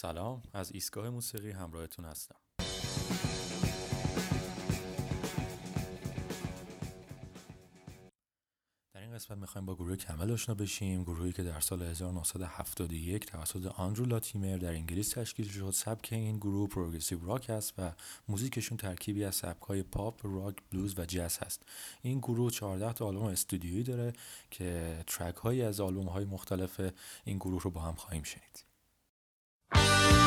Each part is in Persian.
سلام از ایستگاه موسیقی همراهتون هستم. در این قسمت می‌خوایم با گروه کمل آشنا بشیم. گروهی که در سال 1971 توسط آندرو لاتیمر در انگلیس تشکیل شد. سبک این گروه پروگرسیو راک است و موزیکشون ترکیبی از سبکهای پاپ، راک، بلوز و جاز هست. این گروه 14 تا آلبوم استودیویی داره که ترک هایی از آلبوم های مختلف این گروه رو با هم خواهیم شنید. Bye.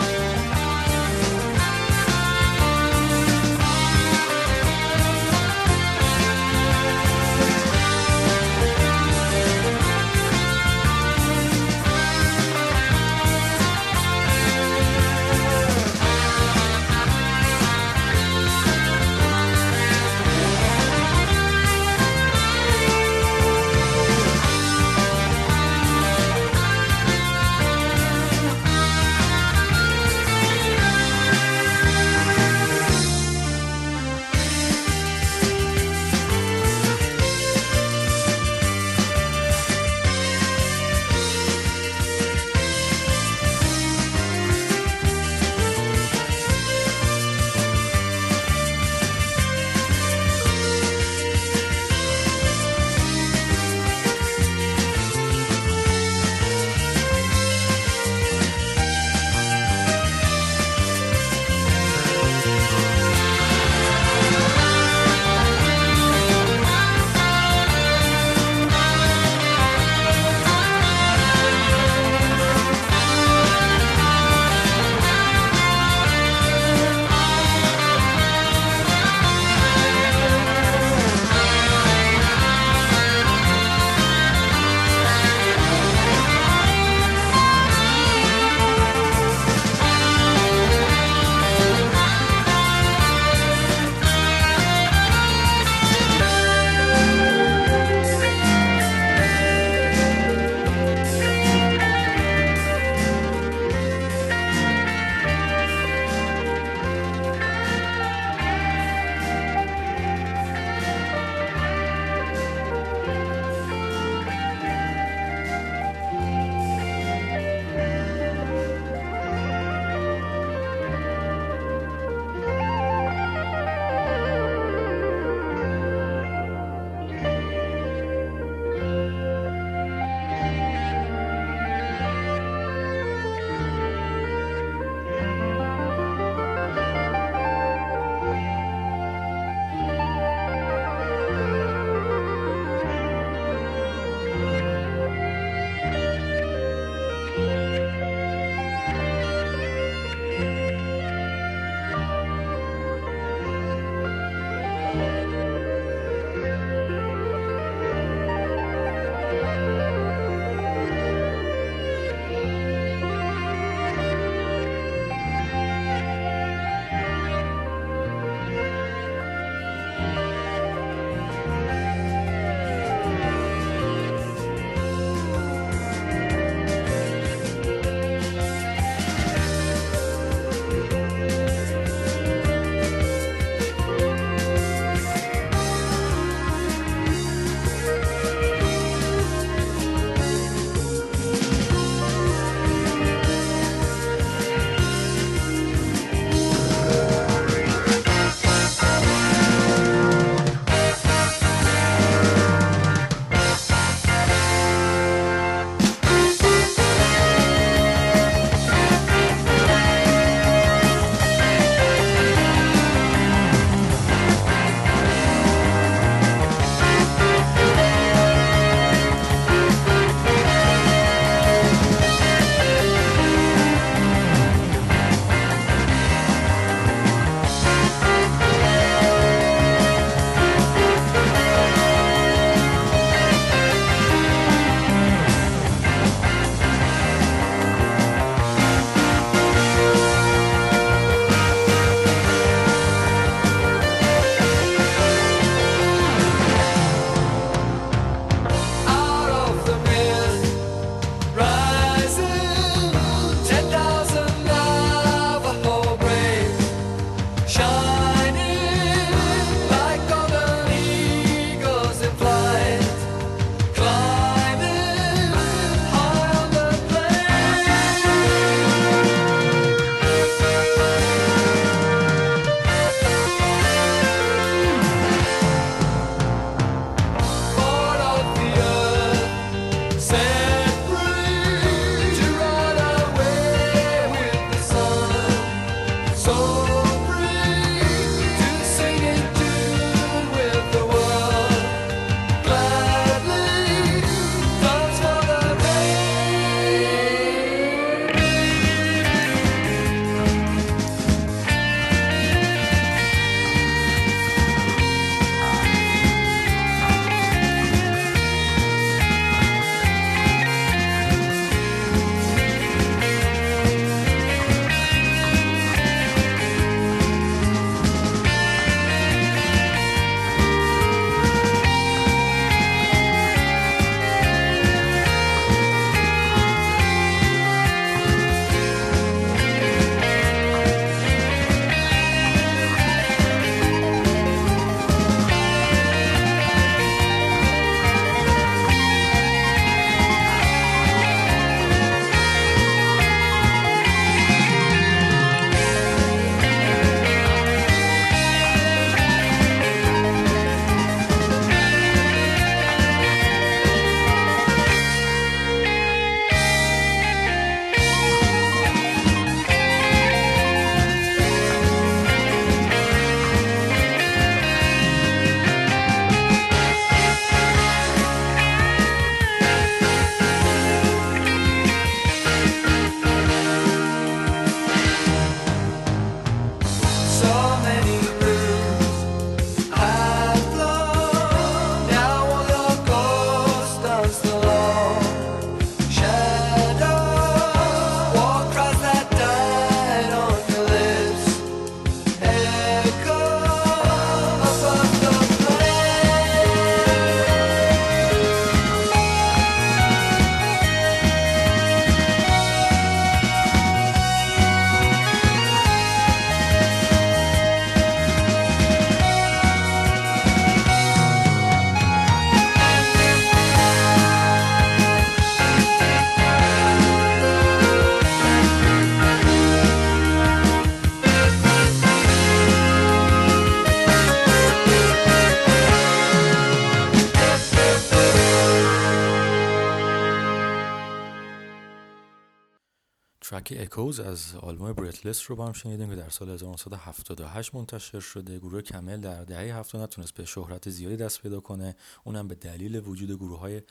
ترک Echoes از آلبوم Breathless رو با هم شنیدیم که در سال 1978 منتشر شده. گروه Camel در دهه 70 نتونست به شهرت زیادی دست پیدا کنه. اونم به دلیل وجود گروه های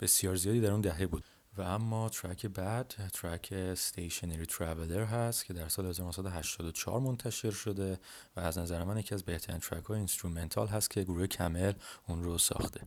بسیار زیادی در اون دهه بود. و اما ترک بعد ترک Stationary Traveller هست که در سال 1984 منتشر شده و از نظر من یکی از بهترین ترک های instrumental هست که گروه Camel اون رو ساخته.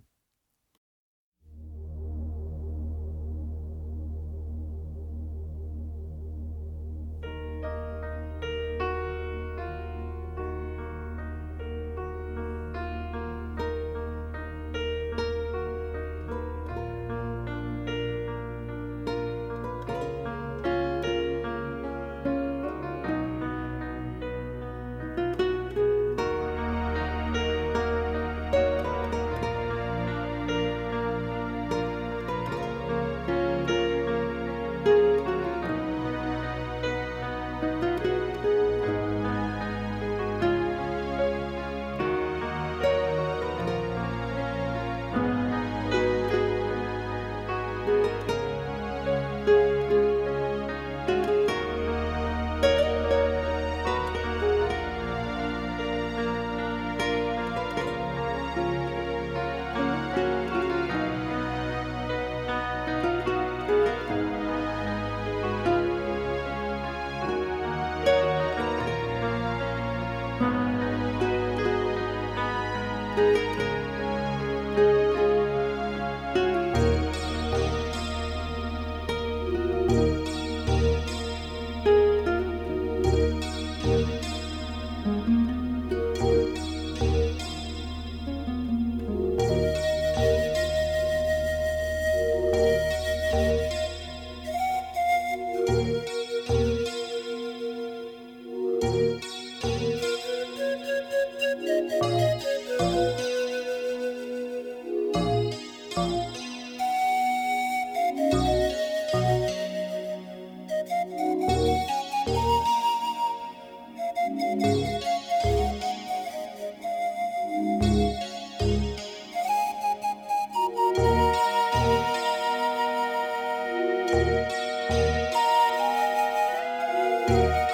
Música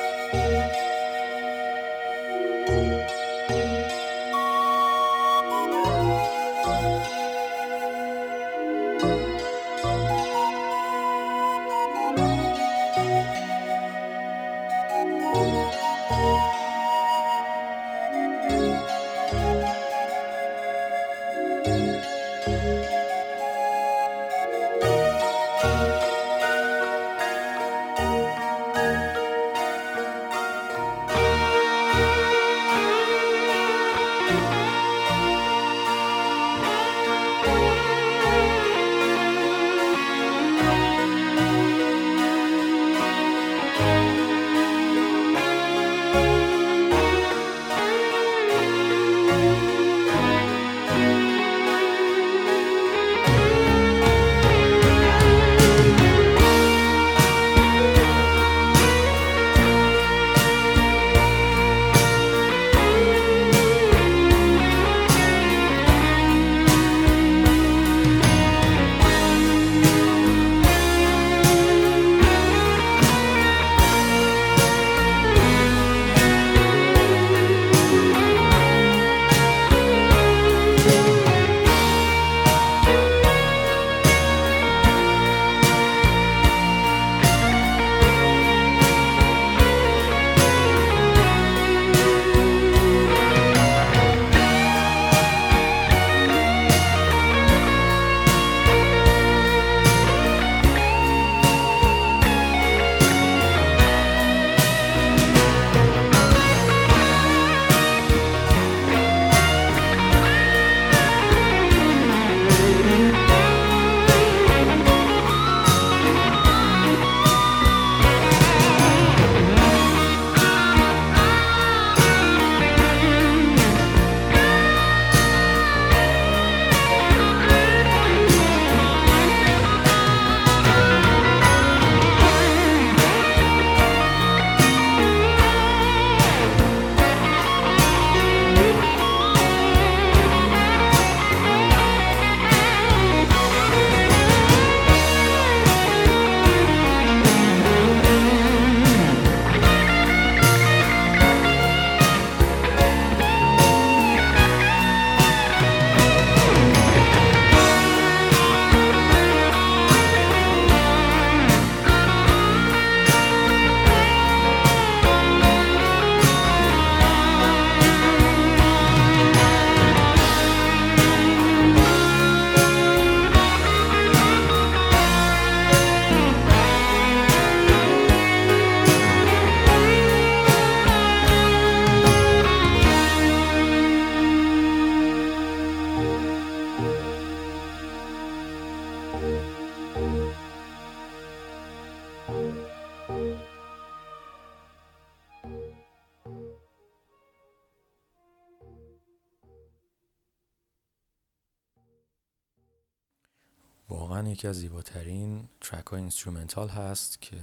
یکی از زیباترین ترک های instrumental هست که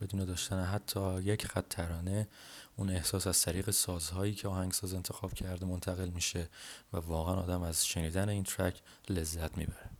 بدون داشتن حتی یک خط ترانه اون احساس از طریق سازهایی که آهنگساز انتخاب کرده منتقل میشه و واقعا آدم از شنیدن این ترک لذت می‌بره.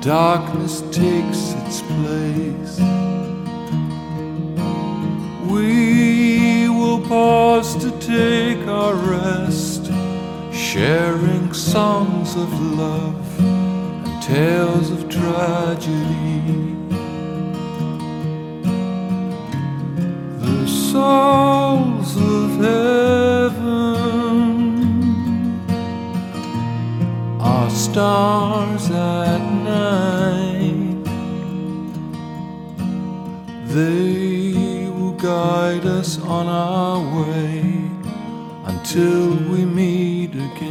Darkness takes its place, we will pause to take our rest, sharing songs of love and tales of tragedy. The souls of heaven are stars night. They will guide us on our way until we meet again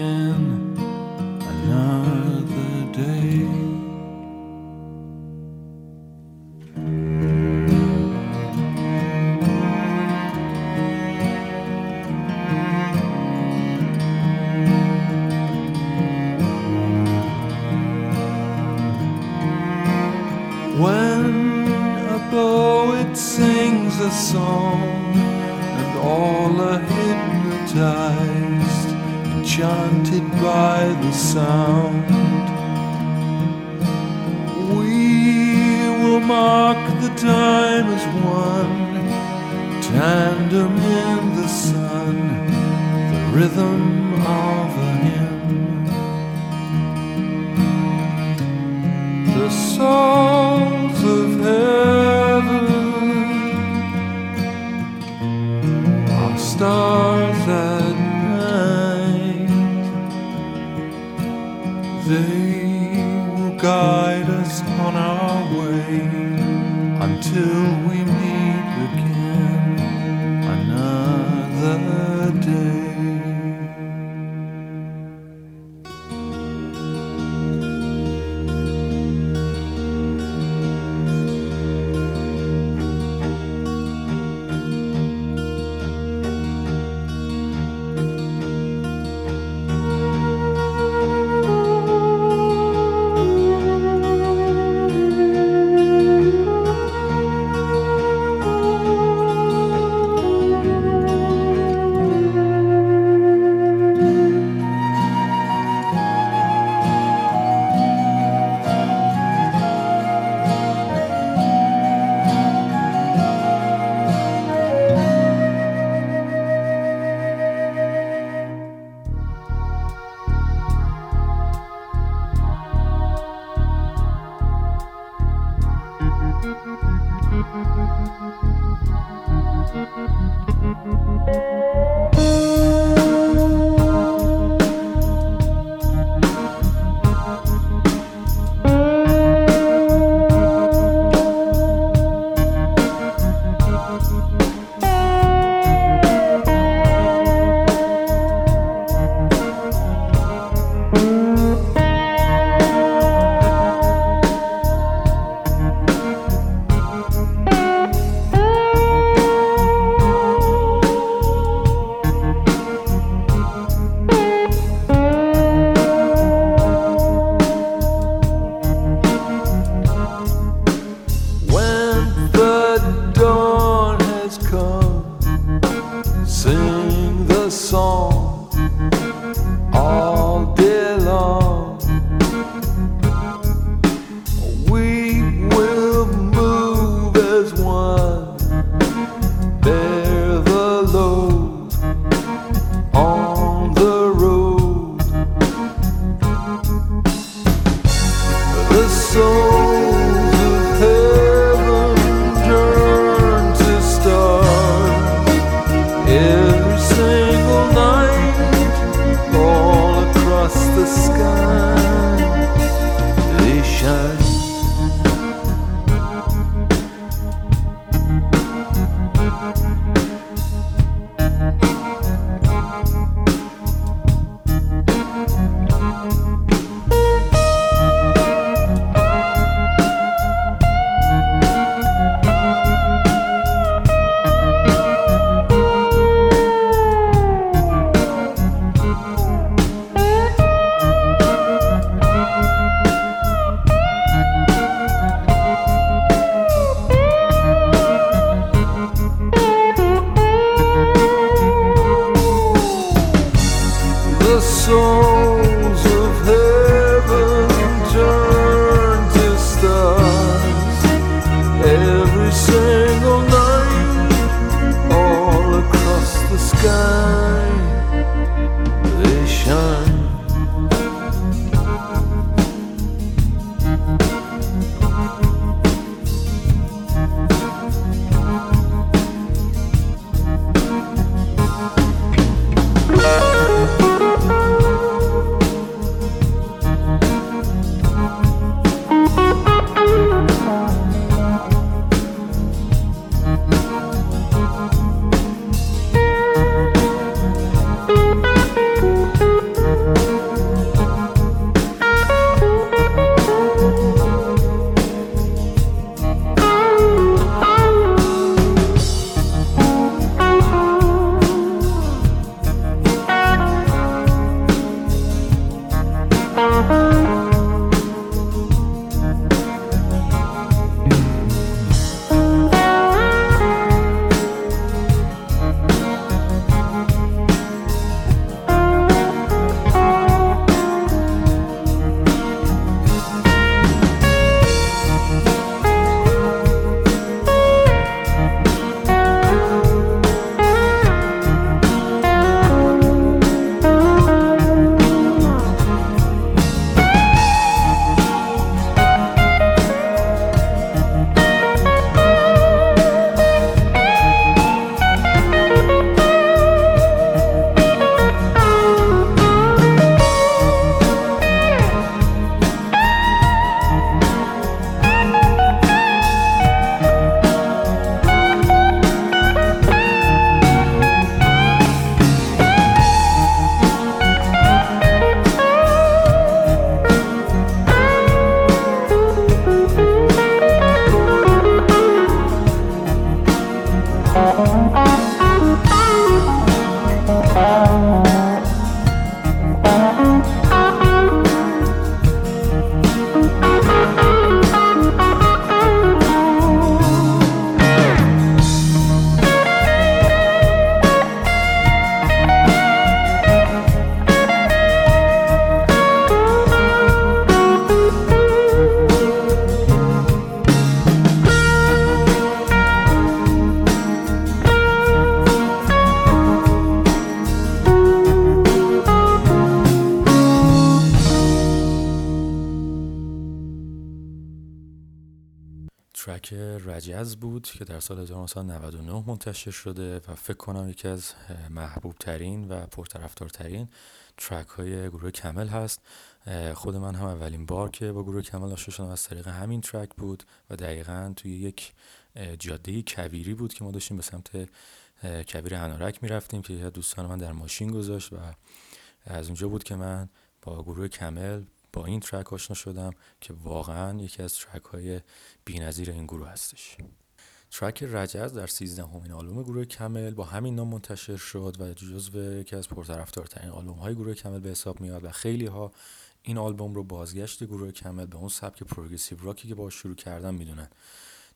بود که در سال 1999 منتشر شده و فکر کنم یکی از محبوب ترین و پرطرفدارترین ترک های گروه کمل هست. خود من هم اولین بار که با گروه کمل آشنا شدم. از طریق همین ترک بود و دقیقا توی یک جاده کویری بود که ما داشتیم به سمت کویر هنارک می‌رفتیم که یه دوستان من در ماشین گذاشت و از اونجا بود که من با گروه کمل با این ترک آشنا شدم که واقعا یکی از ترک های بی‌نظیر این گروه هستش. ترک رجز در 13 همین آلبوم گروه کمل با همین نام منتشر شد و جزو یکی از پرطرفدارترین آلبوم های گروه کمل به حساب میاد و خیلی ها این آلبوم رو بازگشت گروه کمل به اون سبک پروگرسیو راکی که با شروع کردن می‌دونن.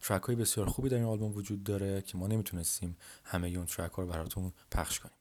ترک های بسیار خوبی در این آلبوم وجود داره که ما نمی‌تونستیم همه اون ترک ها رو براتون پخش کنیم.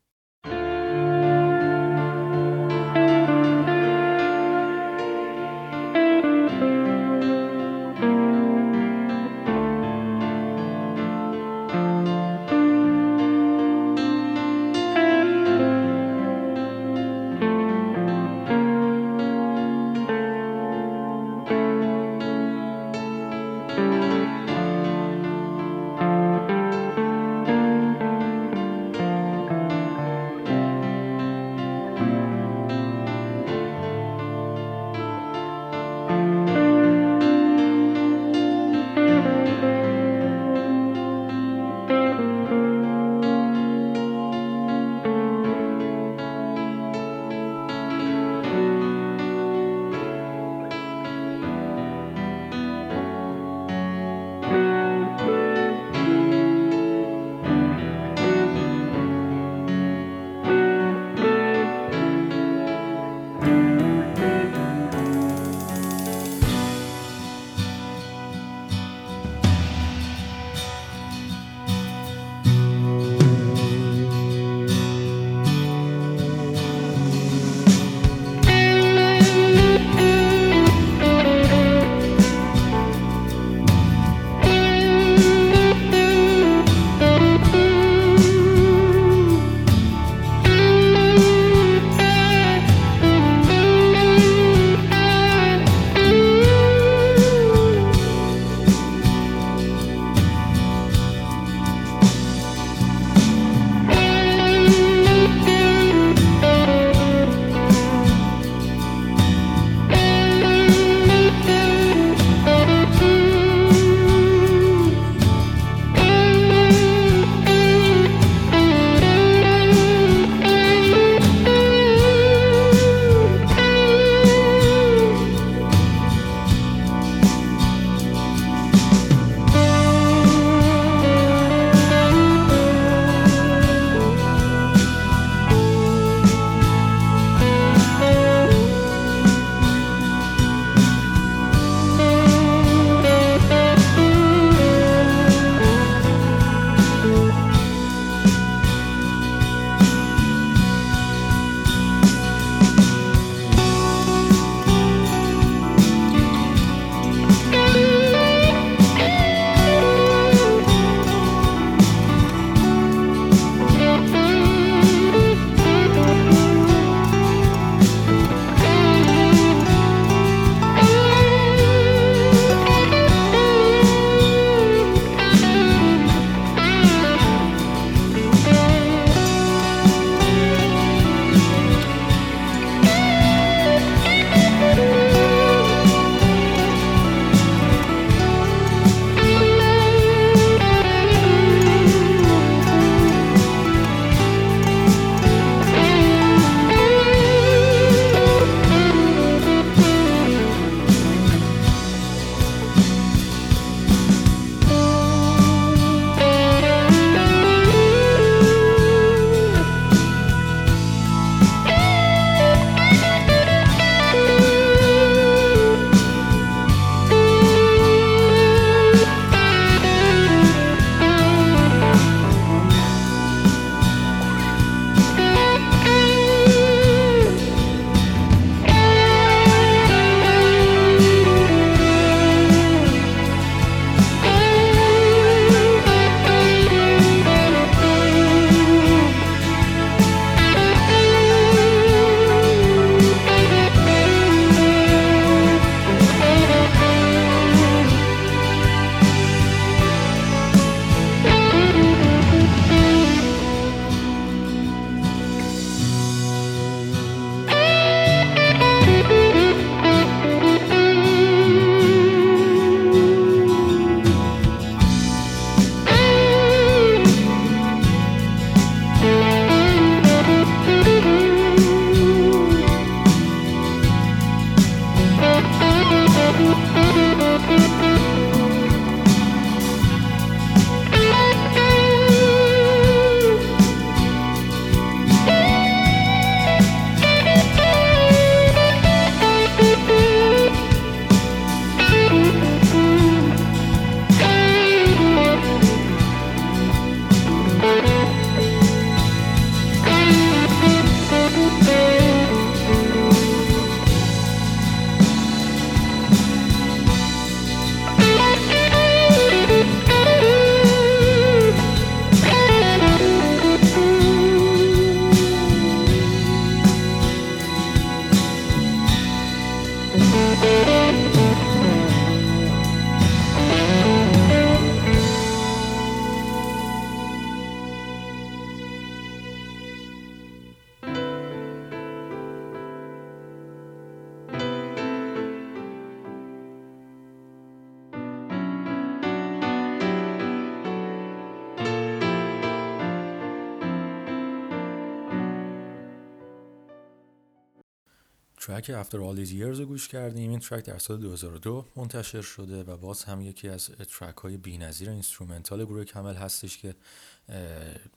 ترک After All These Years رو گوش کردیم این ترک در سال 2002 منتشر شده و باز هم یکی از ترک های بی نظیر instrumental گروه Camel هستش که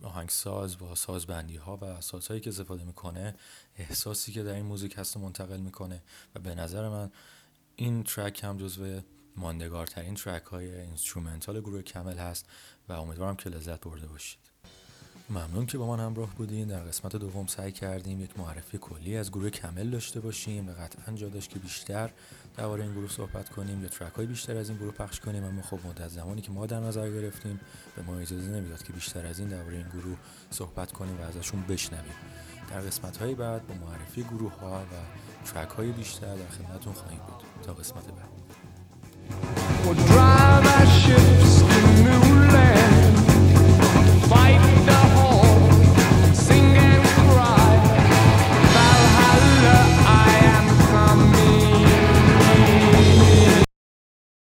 آهنگساز با سازبندی ها و احساسایی که استفاده می‌کنه احساسی که در این موزیک هست منتقل می‌کنه و به نظر من این ترک هم جزو ماندگارترین ترک های instrumental گروه Camel هست و امیدوارم که لذت برده باشید. ممنون که با من همراه بودین. در قسمت دوم سعی کردیم یک معرفی کلی از گروه Camel داشته باشیم. و قطعا جا داشت که بیشتر درباره این گروه صحبت کنیم یا ترک های بیشتر از این گروه پخش کنیم. اما خب مدت زمانی که ما در نظر گرفتیم به ما اجازه نمی‌داد که بیشتر از این درباره این گروه صحبت کنیم و ازشون بشنویم. در قسمت های بعد با معرفی گروه ها و ترک های بیشتر در خدمتتون خواهیم بود. تا قسمت بعد.